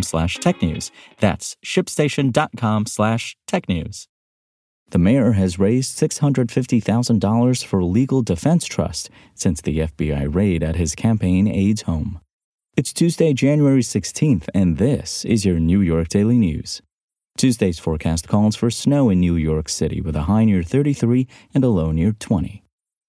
slash technews. That's shipstation.com slash technews. The mayor has raised $650,000 for legal defense trust since the FBI raid at his campaign aides home. It's Tuesday, January 16th, and this is your New York Daily News. Tuesday's forecast calls for snow in New York City with a high near 33 and a low near 20.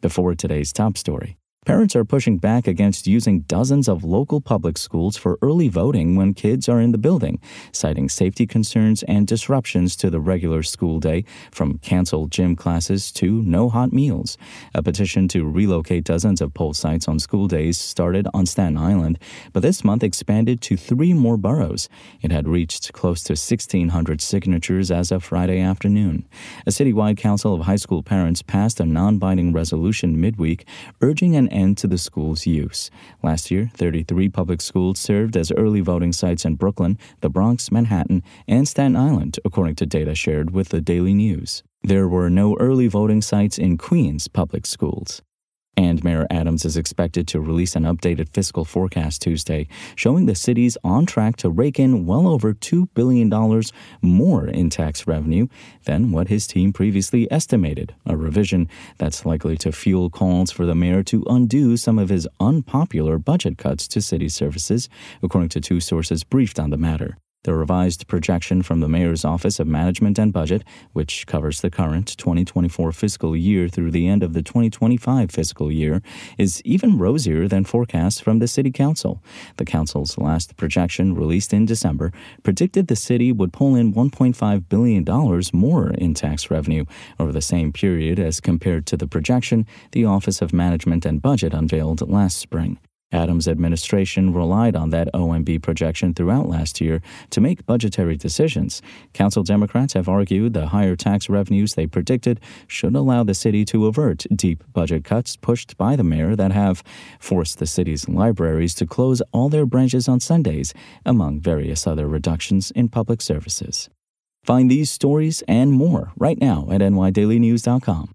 Before today's top story, Parents are pushing back against using dozens of local public schools for early voting when kids are in the building, citing safety concerns and disruptions to the regular school day, from canceled gym classes to no hot meals. A petition to relocate dozens of poll sites on school days started on Staten Island, but this month expanded to three more boroughs. It had reached close to 1,600 signatures as of Friday afternoon. A citywide council of high school parents passed a non binding resolution midweek urging an end to the school's use. Last year, 33 public schools served as early voting sites in Brooklyn, the Bronx, Manhattan, and Staten Island, according to data shared with the Daily News. There were no early voting sites in Queens public schools. And Mayor Adams is expected to release an updated fiscal forecast Tuesday, showing the city's on track to rake in well over $2 billion more in tax revenue than what his team previously estimated, a revision that's likely to fuel calls for the mayor to undo some of his unpopular budget cuts to city services, according to two sources briefed on the matter. The revised projection from the Mayor's Office of Management and Budget, which covers the current 2024 fiscal year through the end of the 2025 fiscal year, is even rosier than forecasts from the City Council. The Council's last projection, released in December, predicted the city would pull in $1.5 billion more in tax revenue over the same period as compared to the projection the Office of Management and Budget unveiled last spring. Adams' administration relied on that OMB projection throughout last year to make budgetary decisions. Council Democrats have argued the higher tax revenues they predicted should allow the city to avert deep budget cuts pushed by the mayor that have forced the city's libraries to close all their branches on Sundays, among various other reductions in public services. Find these stories and more right now at nydailynews.com.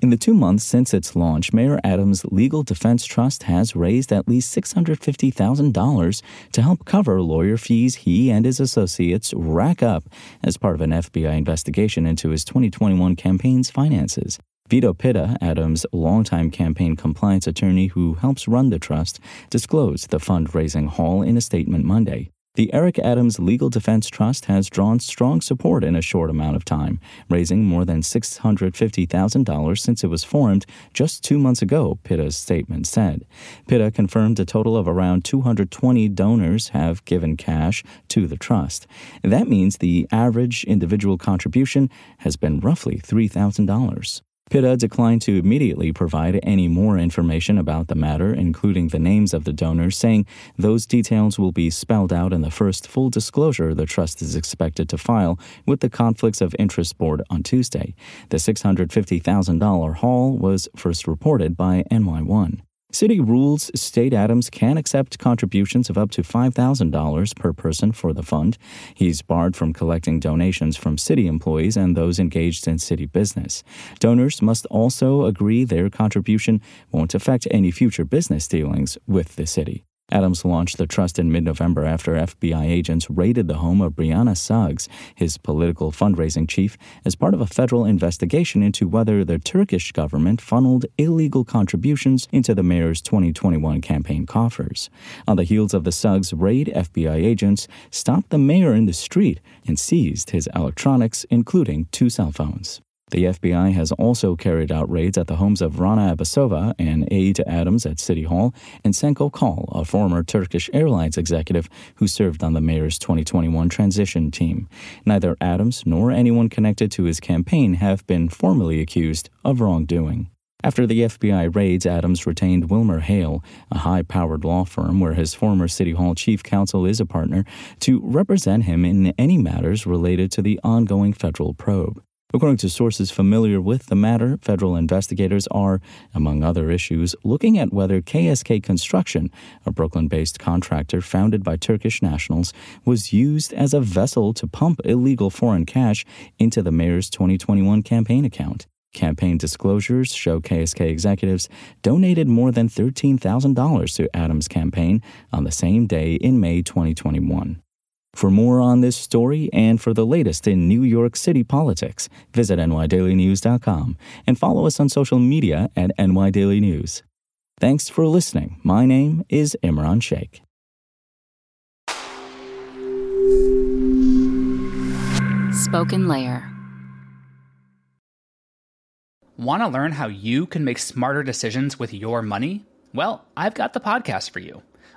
In the two months since its launch, Mayor Adams' Legal Defense Trust has raised at least $650,000 to help cover lawyer fees he and his associates rack up as part of an FBI investigation into his 2021 campaign's finances. Vito Pitta, Adams' longtime campaign compliance attorney who helps run the trust, disclosed the fundraising haul in a statement Monday. The Eric Adams Legal Defense Trust has drawn strong support in a short amount of time, raising more than $650,000 since it was formed just two months ago, Pitta's statement said. Pitta confirmed a total of around 220 donors have given cash to the trust. That means the average individual contribution has been roughly $3,000. Pitta declined to immediately provide any more information about the matter, including the names of the donors, saying those details will be spelled out in the first full disclosure the trust is expected to file with the Conflicts of Interest Board on Tuesday. The $650,000 haul was first reported by NY1. City rules state Adams can accept contributions of up to $5,000 per person for the fund. He's barred from collecting donations from city employees and those engaged in city business. Donors must also agree their contribution won't affect any future business dealings with the city. Adams launched the trust in mid November after FBI agents raided the home of Brianna Suggs, his political fundraising chief, as part of a federal investigation into whether the Turkish government funneled illegal contributions into the mayor's 2021 campaign coffers. On the heels of the Suggs raid, FBI agents stopped the mayor in the street and seized his electronics, including two cell phones. The FBI has also carried out raids at the homes of Rana Abbasova, an aide to Adams at City Hall, and Cenk Öcal, a former Turkish Airlines executive who served on the mayor's 2021 transition team. Neither Adams nor anyone connected to his campaign have been formally accused of wrongdoing. After the FBI raids, Adams retained Wilmer Hale, a high powered law firm where his former City Hall chief counsel is a partner, to represent him in any matters related to the ongoing federal probe. According to sources familiar with the matter, federal investigators are, among other issues, looking at whether KSK Construction, a Brooklyn based contractor founded by Turkish nationals, was used as a vessel to pump illegal foreign cash into the mayor's 2021 campaign account. Campaign disclosures show KSK executives donated more than $13,000 to Adams' campaign on the same day in May 2021. For more on this story and for the latest in New York City politics, visit nydailynews.com and follow us on social media at nydailynews. Thanks for listening. My name is Imran Sheikh. Spoken Layer. Want to learn how you can make smarter decisions with your money? Well, I've got the podcast for you.